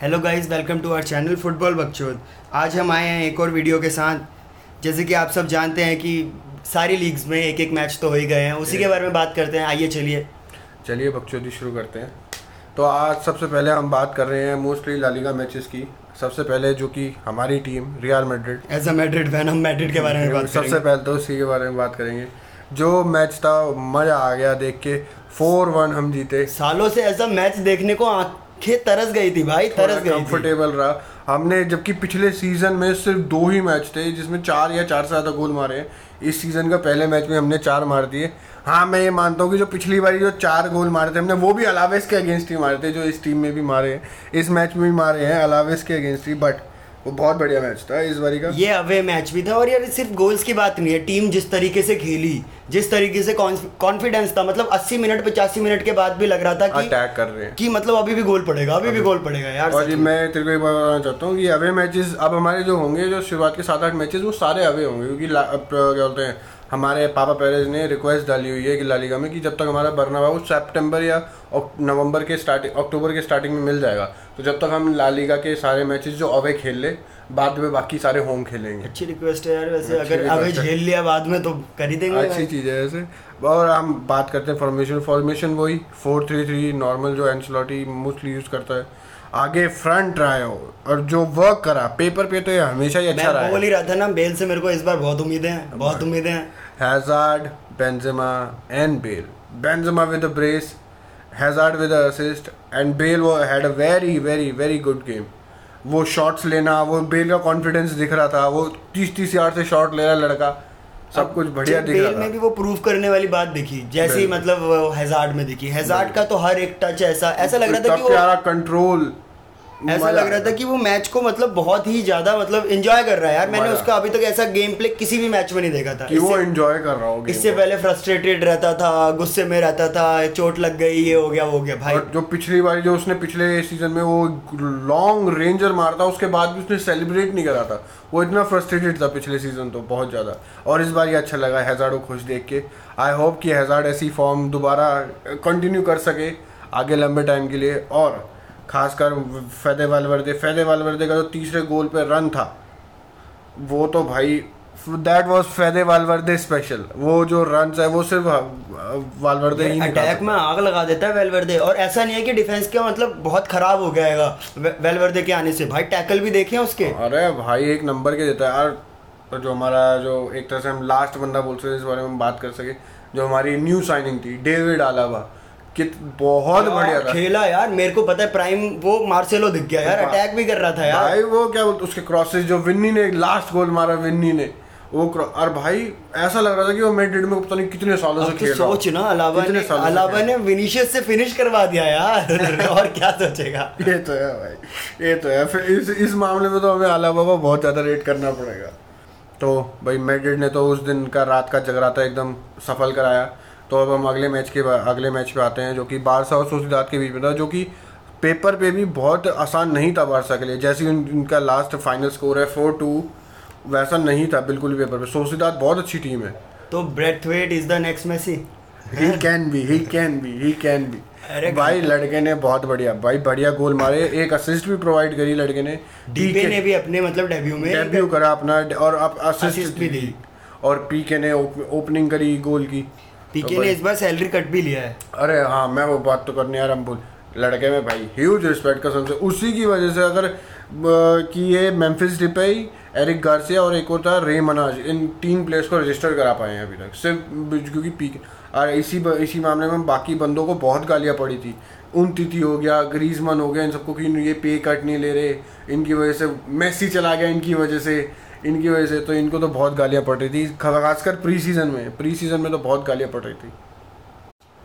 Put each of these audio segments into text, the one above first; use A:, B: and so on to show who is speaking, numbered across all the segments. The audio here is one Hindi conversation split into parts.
A: Hello guys welcome to our channel football Bakchod आज हम आए हैं एक और वीडियो के साथ। जैसे कि आप सब जानते हैं कि सारी लीग्स में एक एक मैच तो हो ही गए हैं। उसी के बारे में बात करते हैं। आइए चलिए।
B: चलिए बकचोदी शुरू करते हैं। तो आज सबसे पहले हम बात कर रहे हैं मोस्टली लालिगा मैचेस की। सबसे पहले जो कि हमारी team real Madrid
A: as a Madrid fan हम मैड्रिड के बारे में बात
B: सबसे पहले तो उसी के बारे में बात करेंगे। जो मैच था मज़ा आ गया देख के। फोर वन हम जीते।
A: सालों से ऐसा मैच देखने को आँखें तरस गई थी भाई तरस गई
B: कंफर्टेबल रहा। हमने जबकि पिछले सीज़न में सिर्फ़ दो ही मैच थे जिसमें चार या चार से ज़्यादा गोल मारे। हैं इस सीज़न का पहले मैच में हमने चार मार दिए। हाँ मैं ये मानता हूँ कि जो पिछली बारी जो चार गोल मारे थे हमने वो भी अलावेस के अगेंस्ट ही मारे थे जो इस टीम में भी मारे हैं। इस मैच में भी मारे हैं अलावेस के अगेंस्ट ही बट वो बहुत बढ़िया मैच था इस बारी का।
A: ये अवे मैच भी था और यार सिर्फ़ गोल्स की बात नहीं है टीम जिस तरीके से खेली जिस तरीके से कॉन्फिडेंस था मतलब 80 मिनट 85 मिनट के बाद भी लग रहा था कि
B: अटैक कर रहे हैं।
A: कि मतलब अभी भी गोल पड़ेगा अभी अभी। भी गोल पड़ेगा यार
B: और
A: मैं
B: तेरे को एक बात बताना चाहता हूँ कि अवे मैचेस अब हमारे जो होंगे जो शुरुआत के सात आठ मैचेस वो सारे अवे होंगे क्योंकि क्या बोलते हैं हमारे पापा पेरेज ने रिक्वेस्ट डाली हुई है कि लालिगा में कि जब तक हमारा बर्नाबा वो सेप्टेम्बर या नवंबर के स्टार्टिंग अक्टूबर के स्टार्टिंग में मिल जाएगा तो जब तक हम लालिगा के सारे मैचेस जो अवे खेल ले बाद में बाकी सारे होम खेलेंगे।
A: अच्छी रिक्वेस्ट है यार वैसे अगर अवे झेल लिया बाद में तो कर ही देंगे
B: अच्छी चीज़ है ऐसे। और हम बात करते हैं फॉर्मेशन फॉर्मेशन वही फोर थ्री थ्री नॉर्मल जो एंसलॉटी मोस्टली यूज़ करता है। आगे फ्रंट रहा है वो, और जो वर्क करा पेपर पे तो ये हमेशा ही अच्छा रहा है
A: बोल ही रहा था ना बेल से मेरे को इस बार बहुत उम्मीदें हैं बहुत उम्मीदें हैं
B: Benzema, and Bale. Benzema with a brace, Hazard with a assist, and Bale wa- had a very, very, very good game. वो शॉट्स लेना वो बेल का कॉन्फिडेंस दिख रहा था वो तीस तीस यार्ड से शॉट ले रहा लड़का सब कुछ बढ़िया दिख रहा
A: में भी वो प्रूफ करने वाली बात दिखी जैसे ही मतलब हेजार्ड में दिखी। हेजार्ड का तो हर एक टच ऐसा ऐसा लग रहा था कि वो
B: प्यारा कंट्रोल
A: ऐसा लग रहा था कि वो मैच को मतलब बहुत ही ज़्यादा मतलब एंजॉय कर रहा है यार। मैंने उसका अभी तक ऐसा गेम प्ले किसी भी मैच में नहीं देखा था।
B: कि वो एंजॉय कर रहा हो
A: इससे पहले फ्रस्ट्रेटेड रहता था गुस्से में रहता था चोट लग गई ये हो गया वो हो गया भाई।
B: जो पिछली बार जो उसने पिछले सीज़न में वो लॉन्ग रेंजर मारता उसके बाद भी उसने सेलिब्रेट नहीं करा था। वो इतना फ्रस्ट्रेटेड था पिछले सीज़न तो बहुत ज़्यादा। और इस बार ये अच्छा लगा हैजार्ड को खुश देख के। आई होप कि हैजार्ड ऐसी फॉर्म दोबारा कंटिन्यू कर सके आगे लंबे टाइम के लिए। और खासकर फैदे वालवर्दे। फैदे वालवर्दे का जो तो तीसरे गोल पे रन था। वो तो भाई that was Fede Valverde special वो जो रन है वो सिर्फ़ वालवर्दे ही
A: अटैक में आग लगा देता है वेलवर्दे। और ऐसा नहीं है कि डिफेंस का मतलब बहुत खराब हो गया वे- वेलवर्दे के आने से। भाई टैकल भी देखे उसके।
B: अरे भाई एक नंबर के देता है। यार जो हमारा जो एक तरह से हम लास्ट बंदा बोल सकते हैं, इस बारे में हम बात कर सके जो हमारी न्यू साइनिंग थी डेविड आलाबा कित बहुत बढ़िया था।
A: खेला यार मेरे को पता है प्राइम वो मार्सेलो दिख गया यार अटैक भी कर रहा था यार।
B: भाई वो क्या बोलते उसके क्रॉसेस जो विन्नी ने लास्ट गोल मारा विन्नी ने वो और भाई ऐसा लग रहा था कि वो मैड्रिड में पता नहीं कितने सालों से खेल
A: तो
B: रहा हो।
A: सोच ना अलावा ने अलावा ने विनीशियस से फिनिश करवा दिया यार। और क्या सोचेगा?
B: ये तो है भाई ये तो है। फिर इस इस मामले में तो हमें अलावा को बहुत ज़्यादा रेट करना पड़ेगा। तो भाई मैड्रिड ने तो उस दिन का रात का जगराता एकदम सफल कराया। तो अब हम अगले मैच के अगले मैच पे आते हैं जो कि बारसा और सोसिदाद के बीच में था जो कि पेपर पे भी बहुत आसान नहीं था बारसा के लिए। जैसे उन- उनका लास्ट फाइनल स्कोर है फोर टू वैसा नहीं था बिल्कुल भी पेपर पे। सोसिदाद बहुत अच्छी टीम है।
A: तो Braithwaite is the next Messi
B: he? Can be he can be he can
A: अरे
B: बी भाई लड़के ने बहुत बढ़िया भाई बढ़िया गोल मारे एक असिस्ट भी प्रोवाइड करी लड़के ने।
A: डीपे ने भी अपने मतलब डेब्यू में
B: डेब्यू करा अपना और असिस्ट
A: भी। दी।
B: और पीके ने ओपनिंग करी गोल की।
A: पीके
B: तो
A: ने इस बार सैलरी कट भी लिया है।
B: अरे हाँ मैं वो बात तो करने यार हम भूल लड़के में भाई ह्यूज रिस्पेक्ट कसम से। उसी की वजह से अगर कि ये मेम्फिस डिपेई एरिक गार्सिया और एक होता रे मनाज इन तीन प्लेयर्स को रजिस्टर करा पाए हैं अभी तक। सिर्फ़ क्योंकि पीक और इसी इसी मामले में बाकी बंदों को बहुत गालियाँ पड़ी थी। उन तिथि हो गया ग्रीजमन हो गया इन सबको कि ये पे कट नहीं ले रहे। इनकी वजह से मेसी चला गया इनकी वजह से। इनकी वजह से तो इनको तो बहुत गालियाँ पड़ रही थी खासकर प्री सीज़न में। प्री सीज़न में तो बहुत गालियाँ पड़ रही थी।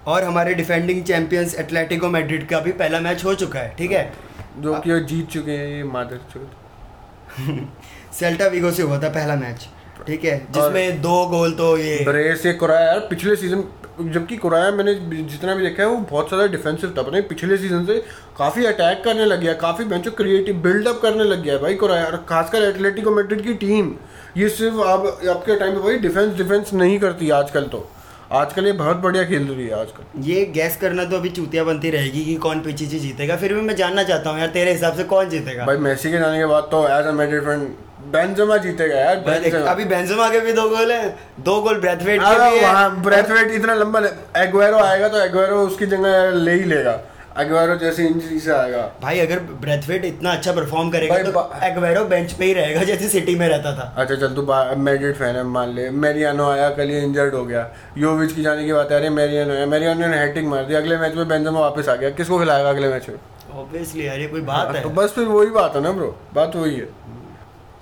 A: और हमारे डिफेंडिंग चैंपियंस एटलेटिको मैड्रिड का भी पहला मैच हो चुका है ठीक है?
B: जो कि जीत चुके हैं ये मादर चौथ
A: सेल्टा विगो से हुआ था पहला मैच ठीक है? जिसमें दो गोल तो ये
B: ब्रेस ये कुराया यार पिछले सीज़न जबकि कुराया मैंने जितना भी देखा है वो बहुत ज़्यादा डिफेंसिव था। पता पिछले सीज़न से काफ़ी अटैक करने लग गया काफ़ी बेंचो क्रिएटिव बिल्डअप करने लग गया है भाई कुराया। और खासकर एटलेटिको मैड्रिड की टीम ये सिर्फ़ अब आपके टाइम पे भाई डिफेंस डिफेंस नहीं करती आजकल तो। आजकल ये बहुत बढ़िया खेल रही है आजकल।
A: ये गैस करना तो अभी चूतिया बनती रहेगी कि कौन पीछे जीतेगा। फिर भी मैं जानना चाहता हूँ यार तेरे हिसाब से कौन जीतेगा?
B: भाई मेसी के जाने के बाद तो as a Madrid fan Benzema जीतेगा यार बेंजेमा।
A: अभी बेंजेमा के भी दो गोल हैं दो गोल ब्रेथवेट के भी हैं।
B: वहाँ ब्रेथवेट इतना लंबा एग्वेरो आएगा तो एग्वेरो उसकी जगह ले ही लेगा। एग्वेरो जैसी इंजरी से आएगा।
A: भाई अगर ब्रेथवेट इतना अच्छा परफॉर्म करेगा तो एग्वेरो बेंच पे ही रहेगा जैसे सिटी में रहता था।
B: अच्छा चल तू मैड्रिड फ़ैन है मान ले। मेरियानो आया कल ये इंजर्ड हो गया। योविच की जाने की बात है अरे मेरियानो है। मेरियानो ने हैट्रिक मार दी। अगले मैच में बेंजेमा वापस आ गया। किसको खिलाएगा अगले मैच में
A: ऑब्वियसली यार ये कोई बात है
B: तो बस फिर वही बात है ना ब्रो बात वही है।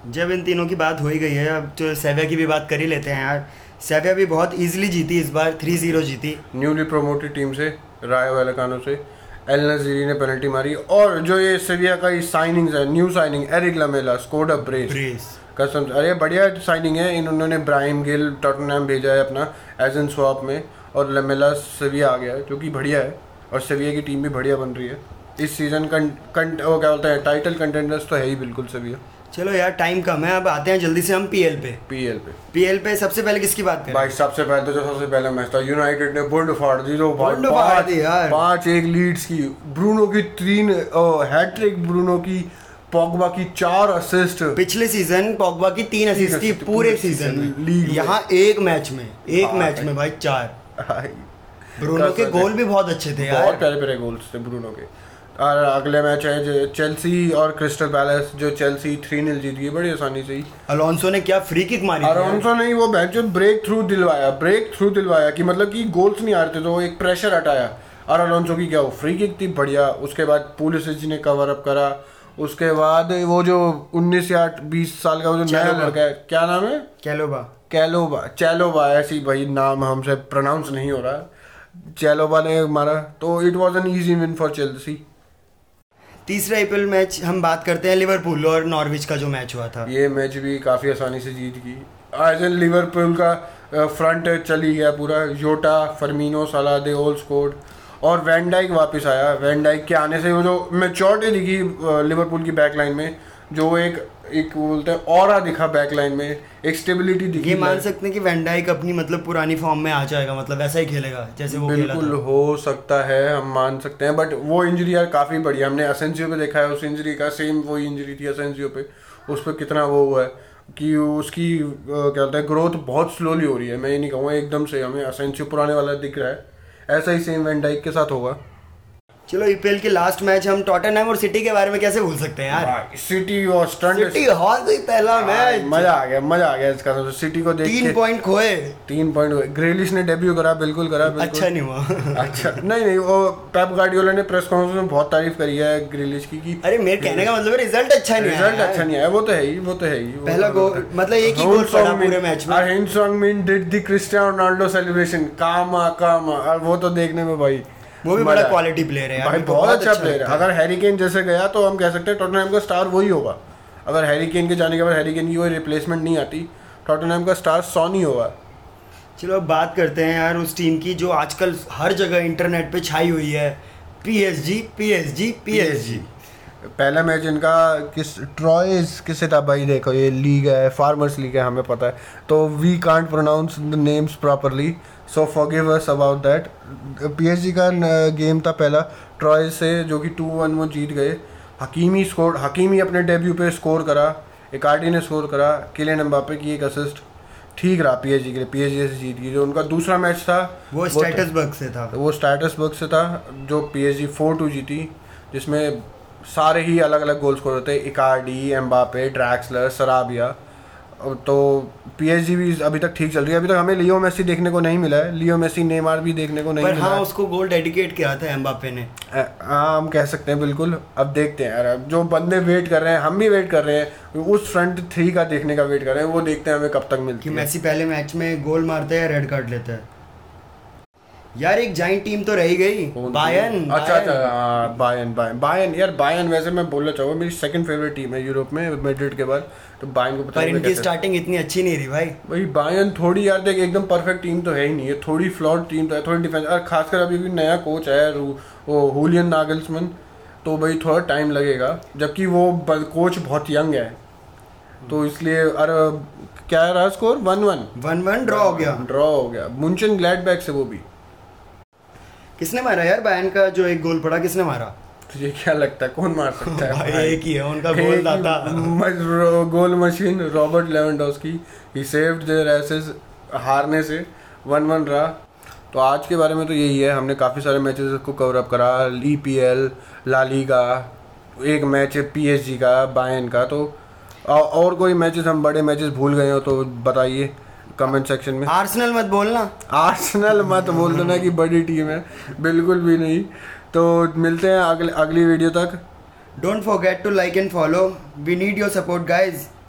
A: जब इन तीनों की बात हो ही गई है अब तो सेविया की भी बात कर ही लेते हैं यार। सेविया भी बहुत इजीली जीती इस बार थ्री ज़ीरो जीती।
B: न्यूली प्रोमोटेड टीम से राय वेलकानो से एल नजीरी ने पेनल्टी मारी। और जो ये सेविया का साइनिंग्स है new signing Erik Lamela scored a brace कसम अरे बढ़िया साइनिंग है। इन्होंने ब्राहिम गिल टॉटनहैम भेजा है अपना एज एन स्वाप में। और लमेला सेविया आ गया है जो कि बढ़िया है। और सेविया की टीम भी बढ़िया बन रही है। इस सीज़न कं, कंट वो क्या बोलते हैं टाइटल कंटेंडर्स तो है ही बिल्कुल सेविया
A: चलो यार टाइम कम है अब आते हैं जल्दी से हम पीएल पे।
B: पीएल पे।
A: पीएल पे सबसे पहले किसकी बात करें?
B: भाई सबसे पहले तो जो सबसे पहला मैच था यूनाइटेड ने बुंड फाड़ दी तो भाई
A: फाड़ दी यार।
B: पाँच एक लीड्स की ब्रूनो की तीन हैट्रिक ब्रूनो की पॉगबा की चार असिस्ट
A: पिछले सीज़न पॉगबा की तीन असिस्ट थी पूरे सीज़न में। यहाँ एक मैच में एक
B: हाँ,
A: मैच में भाई चार। ब्रूनो के गोल भी बहुत अच्छे थे
B: बहुत प्यारे प्यारे गोल्स थे ब्रूनो के। और अगले मैच है चेल्सी और क्रिस्टल पैलेस जो चेल्सी थ्री नील जीत गई। बड़ी आसानी से ही।
A: अलोंसो ने क्या फ्री किक मारी।
B: अरोंसो ने वो मैच जो ब्रेक थ्रू दिलवाया ब्रेक थ्रू दिलवाया कि मतलब कि गोल्स नहीं आ रहे थे तो एक प्रेशर हटाया। और अलोंसो की क्या वो फ्री किक थी बढ़िया। उसके बाद पुलिस ने कवर अप करा। उसके बाद वो जो 19 या 20 साल का वो जो नया लड़का है क्या नाम है?
A: कैलोबा
B: कैलोबा चैलोबा ऐसी भाई नाम हमसे प्रोनाउंस नहीं हो रहा। चैलोबा ने मारा तो it was an easy win for Chelsea
A: तीसरा आईपीएल मैच हम बात करते हैं लिवरपूल और नॉर्विच का जो मैच हुआ था।
B: ये मैच भी काफ़ी आसानी से जीत गई। एन लिवरपूल का फ्रंट चली गया पूरा। Jota Firmino Salah they all scored और वैंडाइक वापस आया। वैनडाइक के आने से वो जो मेच्योरिटी दिखी लिवरपूल की बैक लाइन में जो एक एक बोलते हैं और दिखा बैक लाइन में एक स्टेबिलिटी दिखी
A: ये मान सकते हैं कि वैंडाइक अपनी मतलब पुरानी फॉर्म में आ जाएगा मतलब वैसा ही खेलेगा जैसे वो
B: बिल्कुल हो सकता है हम मान सकते हैं बट वो इंजरी यार काफ़ी बढ़िया हमने असेंसियो पे देखा है उस इंजरी का सेम वो इंजरी थी असेंसियो पे उस पर कितना वो हुआ है कि उसकी क्या होता है ग्रोथ बहुत स्लोली हो रही है मैं ये नहीं कहूँगा एकदम से हमें असेंसियो पुराने वाला दिख रहा है ऐसा ही सेम वेंडाइक के साथ होगा।
A: चलो ईपीएल के लास्ट मैच हम टॉटनहम और सिटी के बारे में कैसे भूल सकते हैं यार?
B: सिटी और स्टंट
A: सिटी हार गई पहला मैच
B: मज़ा आ गया मज़ा आ गया इसका। तो सिटी को देख
A: तीन पॉइंट खोए।
B: तीन पॉइंट खोए। ग्रेलिश ने डेब्यू करा बिल्कुल करा बिल्कुल।
A: अच्छा नहीं हुआ।
B: अच्छा नहीं नहीं वो पेप गार्डियोला ने प्रेस कॉन्फ्रेंस में बहुत तारीफ़ करी है ग्रिलिश की कि
A: अरे मेरे कहने का मतलब रिज़ल्ट अच्छा नहीं
B: रिज़ल्ट अच्छा नहीं आया वो तो है ही वो तो है ही
A: पहला
B: तो
A: गोल-
B: है।
A: मतलब एक ही गोल पड़ा पूरे मैच में।
B: Son mean did the Cristiano Ronaldo celebration कामा कामा और वो तो देखने में भाई।
A: वो भी बड़ा क्वालिटी प्लेयर है
B: भाई बहुत अच्छा प्लेयर है। अगर हैरी केन जैसे गया तो हम कह सकते हैं टोटनहैम का स्टार वही होगा। अगर हैरी केन के जाने के बाद हैरी केन की कोई रिप्लेसमेंट नहीं आती टोटनहैम का स्टार सॉन ही होगा।
A: चलो अब बात करते हैं यार उस टीम की जो आजकल हर जगह इंटरनेट पे छाई हुई है। P S G P S G P S PSG
B: पहला मैच इनका किस ट्रॉयज किससे था भाई? देखो ये लीग है फार्मर्स लीग है हमें पता है। तो we can't pronounce the names properly so forgive us about that PSG का गेम था पहला ट्रॉयज से जो कि टू वन वो जीत गए। हकीमी स्कोर हकीमी अपने डेब्यू पे स्कोर करा इकार्डी ने स्कोर करा किलियन एम्बापे की एक असिस्ट ठीक रहा पीएसजी के लिए पीएसजी से जीत गई। जो उनका दूसरा मैच था
A: वो स्टेटस बग से था।
B: वो स्टेटसबर्ग से था जो पीएसजी फोर टू जीती जिसमें सारे ही अलग अलग गोल स्कोर होते इकार्डी एम्बापे ड्रैक्सलर सराबिया तो पीएसजी भी अभी तक ठीक चल रही है। अभी तक हमें लियो मेसी देखने को नहीं मिला है। लियो मेसी नेमार भी देखने को नहीं
A: पर
B: मिला
A: हाँ
B: है।
A: उसको गोल डेडिकेट किया था एम्बापे ने।
B: हाँ हम कह सकते हैं बिल्कुल। अब देखते हैं। यार अब जो बंदे वेट कर रहे हैं हम भी वेट कर रहे हैं। उस फ्रंट थ्री का देखने का वेट कर रहे हैं। वो देखते हैं हमें कब तक मिलती है।
A: मैसी पहले मैच में गोल मारता है या रेड कार्ड लेता है। यार एक जाइंट टीम तो रही गई। बायन
B: अच्छा अच्छा बायन बायन बायन यार बायन वैसे मैं बोलना चाहूँगा मेरी सेकंड फेवरेट टीम है यूरोप में मैड्रिड के बाद। तो बायन को पता
A: पर
B: नहीं
A: इनकी स्टार्टिंग इतनी अच्छी नहीं रही भाई।
B: भाई बायन थोड़ी यार देख एकदम परफेक्ट टीम तो है ही नहीं है। थोड़ी फ्लॉड टीम तो है थोड़ी डिफेंस और खासकर अभी भी नया कोच है वो हुलियन नागल्समन तो भाई थोड़ा टाइम लगेगा जबकि वो कोच बहुत यंग है। तो इसलिए अरे क्या रहा score one one
A: one one draw हो गया।
B: ड्रॉ हो गया। मुंशन ग्लैडबैक से वो भी।
A: किसने मारा यार? बायन का जो एक गोल पड़ा किसने मारा?
B: तुझे क्या लगता है? कौन मार सकता है?
A: भाई
B: भाई?
A: एक ही है उनका गोल दाता
B: goal machine Robert Lewandowski he saved their asses हारने से। वन वन रहा। तो आज के बारे में तो यही है। हमने काफ़ी सारे मैचेस को कवर अप करा। E P L La Liga एक मैच है पी एस जी का बायन का। तो और कोई मैचेस हम बड़े मैचेस भूल गए हो तो बताइए। कमेंट सेक्शन में।
A: आर्सेनल मत बोलना।
B: आर्सेनल मत बोल देना कि बड़ी टीम है। बिल्कुल भी नहीं। तो मिलते हैं अगले अगली वीडियो तक।
A: Don't forget to like and follow we need your support guys